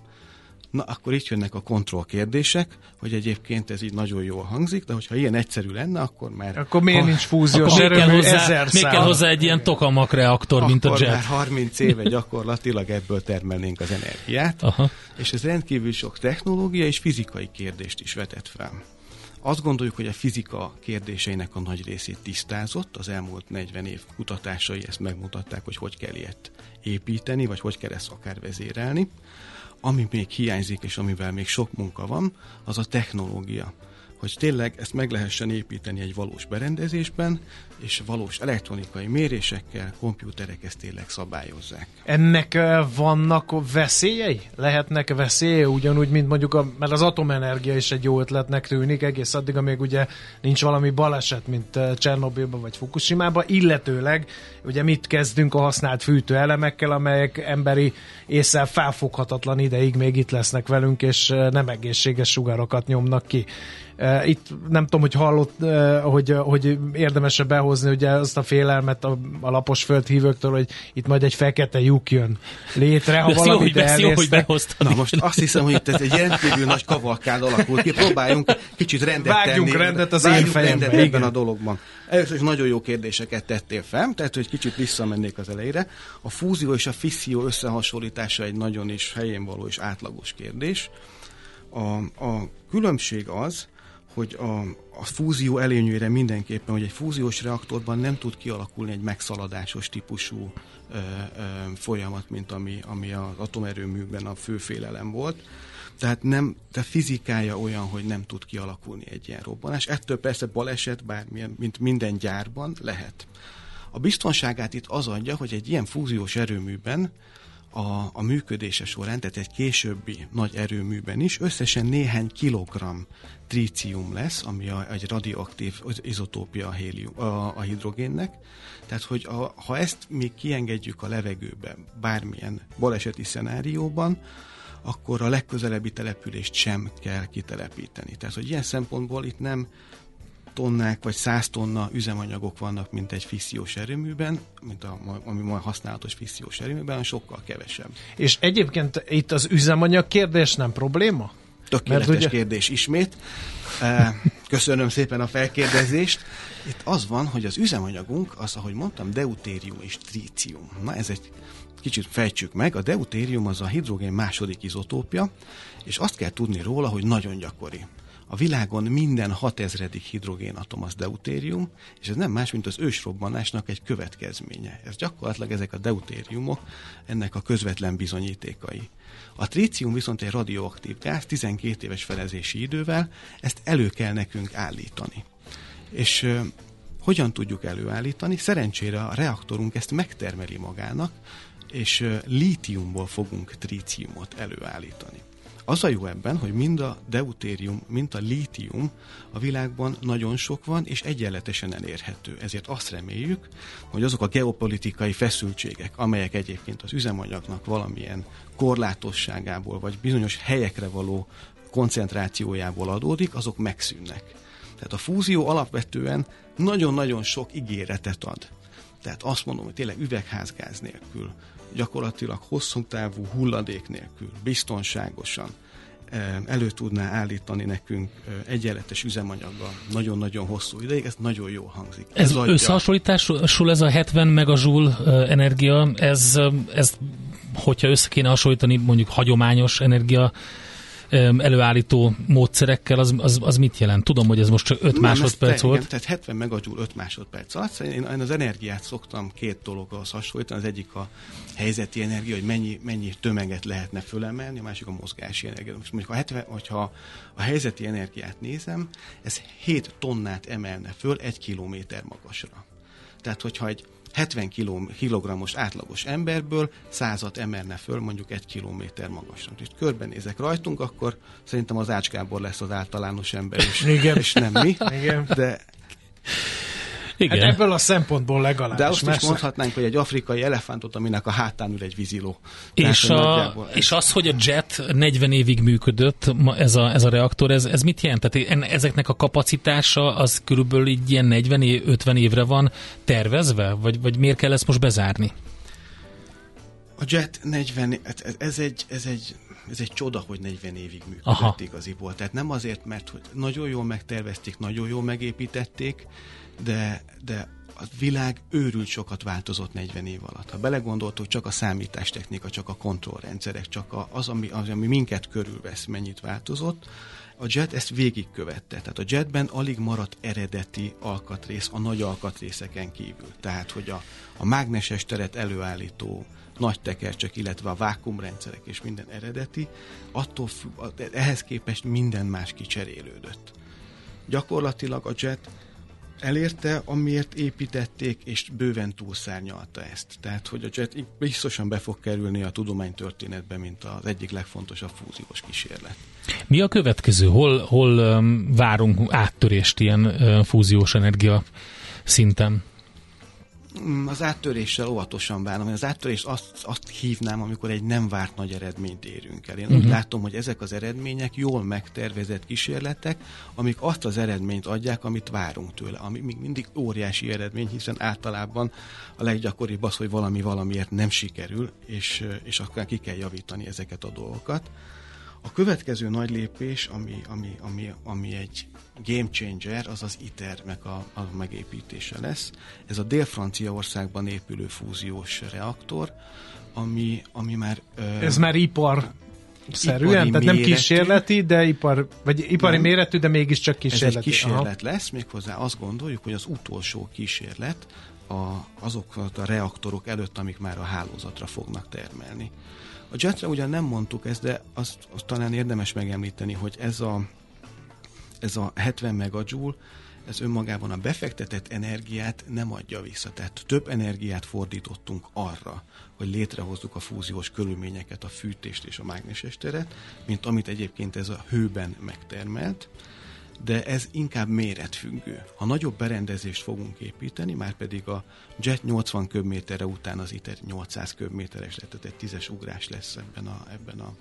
Na, akkor itt jönnek a kontroll kérdések, hogy egyébként ez így nagyon jól hangzik, de hogyha ilyen egyszerű lenne, akkor már... Akkor miért ha, nincs fúziós erő? Még kell hozzá, még kell hozzá egy ilyen tokamak reaktor, akkor mint a jet. már 30 éve gyakorlatilag ebből termelnénk az energiát, Aha. és ez rendkívül sok technológia és fizikai kérdést is vetett fel. Azt gondoljuk, hogy a fizika kérdéseinek a nagy részét tisztázott, az elmúlt 40 év kutatásai ezt megmutatták, hogy hogy kell ilyet építeni, vagy hogy kell ezt akár vezérelni. Ami még hiányzik, és amivel még sok munka van, az a technológia. Hogy tényleg ezt meg lehessen építeni egy valós berendezésben, és valós elektronikai mérésekkel, kompjúterek ezt tényleg szabályozzák. Ennek vannak veszélyei? Lehetnek veszélye ugyanúgy, mint mondjuk, a, mert az atomenergia is egy jó ötletnek tűnik, egész addig, amíg ugye nincs valami baleset, mint Csernobilban vagy Fukushima-ban, illetőleg ugye mit kezdünk a használt fűtőelemekkel, amelyek emberi észre felfoghatatlan ideig még itt lesznek velünk, és nem egészséges sugárokat nyomnak ki. Itt nem tudom, hogy hallott, hogy, hogy érdemes behozni ugye azt a félelmet a, a lapos földhívőktől, hogy itt majd egy fekete lyuk jön létre, ha valami jó, hogy, jó, hogy behoztad. Na most azt hiszem, hogy itt ez egy rendkívül nagy kavalkád alakult ki. Próbáljunk kicsit rendet Vágjunk tenni. rendet az én fejemben. Rendet ebben a dologban. Először is nagyon jó kérdéseket tettél fel, tehát hogy kicsit visszamennék az elejére. A fúzió és a fisszió összehasonlítása egy nagyon is helyén való és átlagos kérdés. A, a különbség az, hogy a, a fúzió előnyére mindenképpen, hogy egy fúziós reaktorban nem tud kialakulni egy megszaladásos típusú ö, ö, folyamat, mint ami, ami az atomerőműben a fő félelem volt. Tehát nem, de fizikája olyan, hogy nem tud kialakulni egy ilyen robbanás. Ettől persze baleset, bármilyen, mint minden gyárban lehet. A biztonságát itt az adja, hogy egy ilyen fúziós erőműben a, a működése során, tehát egy későbbi nagy erőműben is összesen néhány kilogramm trícium lesz, ami a, egy radioaktív izotópia a, hélium, a, a hidrogénnek. Tehát, hogy a, ha ezt még kiengedjük a levegőbe bármilyen baleseti szenárióban, akkor a legközelebbi települést sem kell kitelepíteni. Tehát, hogy ilyen szempontból itt nem tonnák vagy száz tonna üzemanyagok vannak, mint egy fissziós erőműben, mint a, ami ma használatos fissziós erőműben, sokkal kevesebb. És egyébként itt az üzemanyag kérdés nem probléma? Tökéletes Mert ugye... kérdés ismét. Köszönöm szépen a felkérdezést. Itt az van, hogy az üzemanyagunk, az, ahogy mondtam, deutérium és trícium. Na ez egy kicsit fejtsük meg. A deutérium az a hidrogén második izotópja, és azt kell tudni róla, hogy nagyon gyakori. A világon minden 6000. hidrogénatom az deutérium, és ez nem más, mint az ősrobbanásnak egy következménye. Ez gyakorlatilag ezek a deutériumok, ennek a közvetlen bizonyítékai. A trícium viszont egy radioaktív gáz, 12 éves felezési idővel, ezt elő kell nekünk állítani. És hogyan tudjuk előállítani? Szerencsére a reaktorunk ezt megtermeli magának, és lítiumból fogunk tríciumot előállítani. Az a jó ebben, hogy mind a deutérium, mind a lítium a világban nagyon sok van, és egyenletesen elérhető. Ezért azt reméljük, hogy azok a geopolitikai feszültségek, amelyek egyébként az üzemanyagnak valamilyen korlátosságából, vagy bizonyos helyekre való koncentrációjából adódik, azok megszűnnek. Tehát a fúzió alapvetően nagyon-nagyon sok ígéretet ad. Tehát azt mondom, hogy tényleg üvegházgáz nélkül, gyakorlatilag hosszú távú hulladék nélkül, biztonságosan elő tudná állítani nekünk egyenletes üzemanyaggal nagyon-nagyon hosszú ideig, ez nagyon jól hangzik. Ez, ez összehasonlításul ez a 70 megajoule energia, ez, ez hogyha össze kéne hasonlítani mondjuk hagyományos energia előállító módszerekkel, az, az, az mit jelent? Tudom, hogy ez most csak 5 másodperc te, volt. Igen, tehát 70 megajoule 5 másodperc alatt. Szóval én, én az energiát szoktam két dologhoz hasonlítani. Az egyik a helyzeti energia, hogy mennyi, mennyi tömeget lehetne fölemelni, a másik a mozgási energia. Most mondjuk, ha, 70, hogyha a helyzeti energiát nézem, ez 7 tonnát emelne föl egy kilométer magasra. Tehát, hogyha egy 70 kg-os átlagos emberből százat emelne föl mondjuk egy kilométer magasra. És körbenézek rajtunk, akkor szerintem az Ács Gábor lesz az általános ember, és, Igen. és nem mi. Igen. De igen. Hát ebből a szempontból legalább. De azt is mondhatnánk, hogy egy afrikai elefántot, aminek a hátán ül egy víziló. És, a, és az, hogy a JET 40 évig működött, ez a, ez a reaktor, ez, ez mit jelent? Tehát ezeknek a kapacitása az körülbelül így ilyen 40 év, 50 évre van tervezve? Vagy, vagy miért kell ezt most bezárni? A JET 40, hát ez egy, ez egy, ez egy csoda, hogy 40 évig működött Aha. igaziból. Tehát nem azért, mert hogy nagyon jól megtervezték, nagyon jól megépítették, de, de a világ őrült sokat változott 40 év alatt. Ha belegondoltuk, csak a számítástechnika, csak a kontrollrendszerek, csak az, ami, az, ami minket körülvesz, mennyit változott, a jet ezt végigkövette. Tehát a jetben alig maradt eredeti alkatrész a nagy alkatrészeken kívül. Tehát, hogy a, a mágneses teret előállító nagy tekercsek, illetve a vákumrendszerek és minden eredeti, attól ehhez képest minden más kicserélődött. Gyakorlatilag a jet elérte, amiért építették, és bőven túlszárnyalta ezt. Tehát, hogy a jet biztosan be fog kerülni a tudománytörténetbe, mint az egyik legfontosabb fúziós kísérlet. Mi a következő? Hol, hol um, várunk áttörést ilyen uh, fúziós energia szinten? Mm, az áttöréssel óvatosan bánom. Az áttörést azt, azt hívnám, amikor egy nem várt nagy eredményt érünk el. Én uh-huh. úgy mhm. látom, hogy ezek az eredmények jól megtervezett kísérletek, amik azt az eredményt adják, amit várunk tőle. Ami még mindig óriási eredmény, hiszen általában a leggyakoribb az, hogy valami valamiért nem sikerül, és, és akkor ki kell javítani ezeket a dolgokat. A következő nagy lépés, ami, ami, ami, ami egy game changer, az az ITER-nek a, a megépítése lesz. Ez a Dél-Franciaországban épülő fúziós reaktor, ami, ami már... Ez már ipar szerűen, tehát nem kísérleti, de ipar, vagy ipari nem, méretű, de mégiscsak kísérleti. Ez egy kísérlet Aha. lesz, méghozzá azt gondoljuk, hogy az utolsó kísérlet a, azok a reaktorok előtt, amik már a hálózatra fognak termelni. A jetre ugyan nem mondtuk ezt, de azt, azt talán érdemes megemlíteni, hogy ez a, ez a 70 megajoule, ez önmagában a befektetett energiát nem adja vissza. Tehát több energiát fordítottunk arra, hogy létrehozzuk a fúziós körülményeket, a fűtést és a mágneses teret, mint amit egyébként ez a hőben megtermelt de ez inkább méretfüggő. Ha nagyobb berendezést fogunk építeni, már pedig a Jet 80 köbméterre után az ITER 800 köbméteres lett, tehát egy tízes ugrás lesz ebben a, ebben a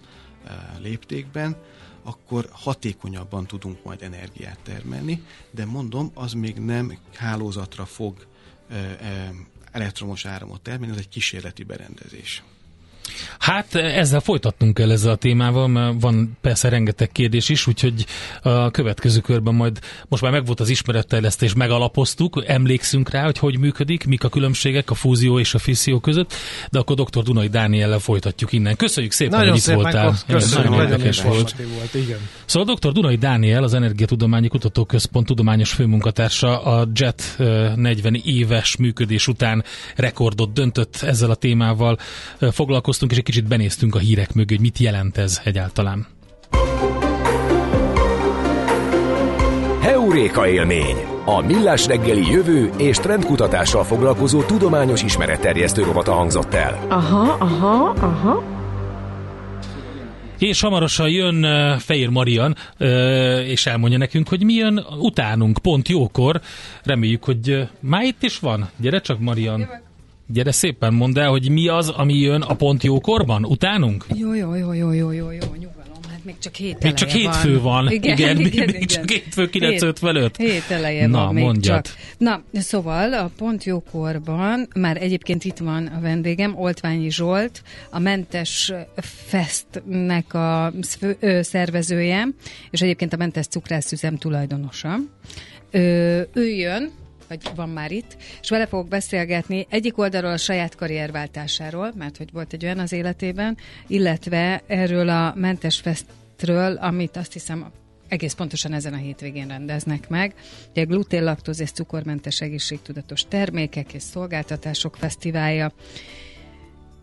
e, léptékben, akkor hatékonyabban tudunk majd energiát termelni, de mondom, az még nem hálózatra fog e, e, elektromos áramot termelni, ez egy kísérleti berendezés. Hát ezzel folytatnunk kell ezzel a témával, mert van persze rengeteg kérdés is, úgyhogy a következő körben majd most már megvolt az ismeretterjesztés, megalapoztuk, emlékszünk rá, hogy hogy működik, mik a különbségek a fúzió és a fisszió között, de akkor dr. Dunai Dániellel folytatjuk innen. Köszönjük szépen, nagyon hogy itt voltál. Köszönjük, nagyon érdekes volt. volt. Igen. Szóval dr. Dunai Dániel, az Energiatudományi Kutatóközpont tudományos főmunkatársa a JET 40 éves működés után rekordot döntött ezzel a témával. Foglalkoztunk és egy kicsit benéztünk a hírek mögé, hogy mit jelent ez egyáltalán. Heuréka élmény! A Millás reggeli jövő és trendkutatással foglalkozó tudományos ismeretterjesztő rovata hangzott el. Aha, aha, aha. És hamarosan jön Fehér Marian, és elmondja nekünk, hogy mi jön utánunk, pont jókor. Reméljük, hogy már itt is van. Gyere csak, Marian. Jövök. Gyere szépen mondd el, hogy mi az, ami jön a pont jókorban, utánunk? Jó, jó, jó, jó, jó, jó, jó, nyugalom. Hát még csak hét Még csak hétfő van. van. Igen, igen, igen, még, igen. csak hétfő 955. Hét, hét eleje Na, van még mondjad. csak. Na, szóval a pont jókorban, már egyébként itt van a vendégem, Oltványi Zsolt, a Mentes Festnek a szervezője, és egyébként a Mentes Cukrászüzem tulajdonosa. Ö, ő jön, vagy van már itt, és vele fogok beszélgetni egyik oldalról a saját karrierváltásáról, mert hogy volt egy olyan az életében, illetve erről a mentes festről, amit azt hiszem egész pontosan ezen a hétvégén rendeznek meg. Ugye glutén, laktóz és cukormentes egészségtudatos termékek és szolgáltatások fesztiválja.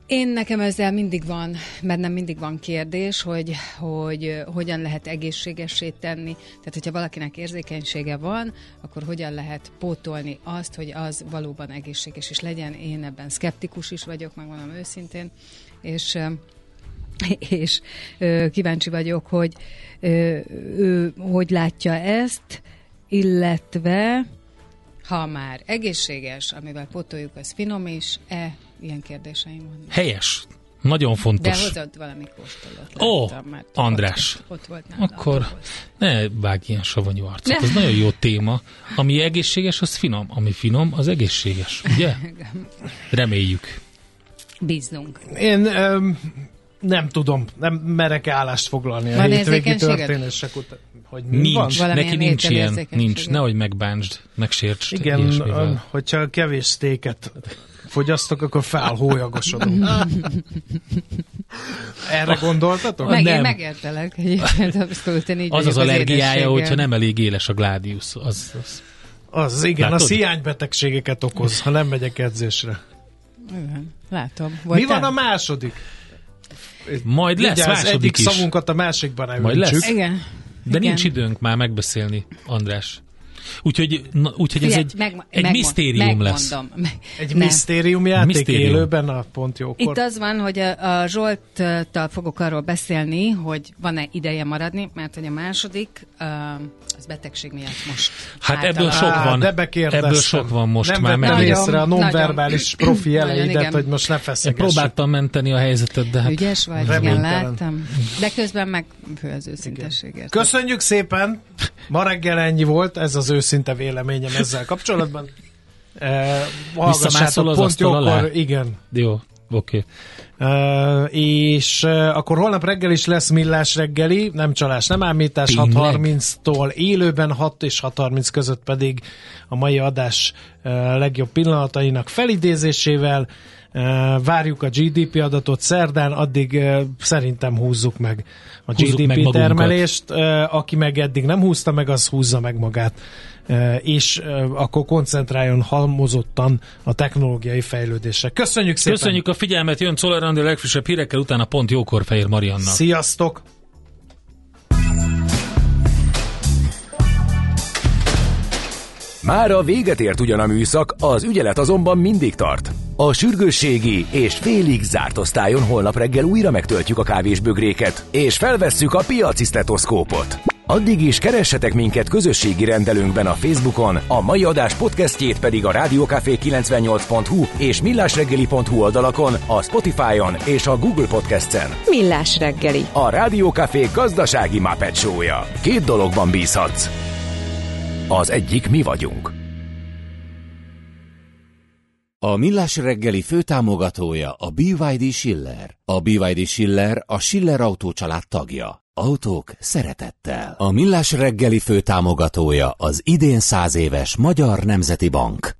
Én nekem ezzel mindig van, mert nem mindig van kérdés, hogy, hogy hogyan lehet egészségessé tenni. Tehát, hogyha valakinek érzékenysége van, akkor hogyan lehet pótolni azt, hogy az valóban egészséges is legyen. Én ebben szkeptikus is vagyok, megmondom őszintén, és és kíváncsi vagyok, hogy ő hogy látja ezt, illetve ha már egészséges, amivel potoljuk, az finom is, e ilyen kérdéseim van. Helyes. Nagyon fontos. De hozott valami kóstolót. Ó, oh, András. Ott, ott volt nála, Akkor ne vágj ilyen savanyú arcot. Ez nagyon jó téma. Ami egészséges, az finom. Ami finom, az egészséges. Ugye? [laughs] Reméljük. Bíznunk. Én um, nem tudom, nem merek állást foglalni van a hétvégi történések után. Hogy nincs, van? neki nincs ilyen, nincs, nehogy megbántsd, megsértsd. Igen, hogyha kevés sztéket fogyasztok, akkor felhólyagosodom. Erre gondoltatok? Meg, nem. megértelek egyébként, abszolút így Az az allergiája, hogyha nem elég éles a gládius. Az, az. az igen, Látod? a hiánybetegségeket okoz, ha nem megyek edzésre. Igen, látom. Volt Mi van a második? Majd lesz Vigyázz, második egyik is. szavunkat a másikban Majd lesz. Igen. De Igen. nincs időnk már megbeszélni, András. Úgyhogy, na, úgyhogy ez egy, meg, egy meg, misztérium lesz. Egy nem. misztérium játék misztérium. élőben a pont jókor. Itt az van, hogy a, a Zsolttal fogok arról beszélni, hogy van-e ideje maradni, mert hogy a második uh, az betegség miatt most. Hát ebből sok van. De ebből sok van most nem már. Nem észre a nonverbális profi elejédet, hogy most ne feszegessük. Én próbáltam menteni a helyzetet, de hát... Ügyes vagy, igen, láttam. De közben meg fő az őszintességet. Köszönjük szépen! Ma reggel ennyi volt, ez az őszinte véleményem ezzel kapcsolatban. [laughs] Visszamászol az pont jókor, alá? igen. Jó, oké. Okay. Uh, és uh, akkor holnap reggel is lesz millás reggeli, nem csalás, nem ámítás, 6.30-tól élőben, 6 és 6.30 között pedig a mai adás uh, legjobb pillanatainak felidézésével. Várjuk a GDP adatot szerdán, addig szerintem húzzuk meg a húzzuk GDP meg termelést. Aki meg eddig nem húzta meg, az húzza meg magát és akkor koncentráljon halmozottan a technológiai fejlődésre. Köszönjük szépen! Köszönjük a figyelmet, jön Czoller a legfrissebb hírekkel, utána pont jókor Fehér Mariannak. Sziasztok! Már a véget ért ugyan a műszak, az ügyelet azonban mindig tart. A sürgősségi és félig zárt osztályon holnap reggel újra megtöltjük a kávésbögréket, és felvesszük a piaci stetoszkópot. Addig is keressetek minket közösségi rendelőnkben a Facebookon, a mai adás podcastjét pedig a rádiókafé 98hu és millásreggeli.hu oldalakon, a Spotify-on és a Google Podcast-en. Millás reggeli. A Rádiókafé gazdasági Muppet show Két dologban bízhatsz. Az egyik mi vagyunk. A Millás reggeli főtámogatója a BYD Schiller. A BYD Schiller a Schiller Autó család tagja. Autók szeretettel. A Millás reggeli főtámogatója az idén száz éves Magyar Nemzeti Bank.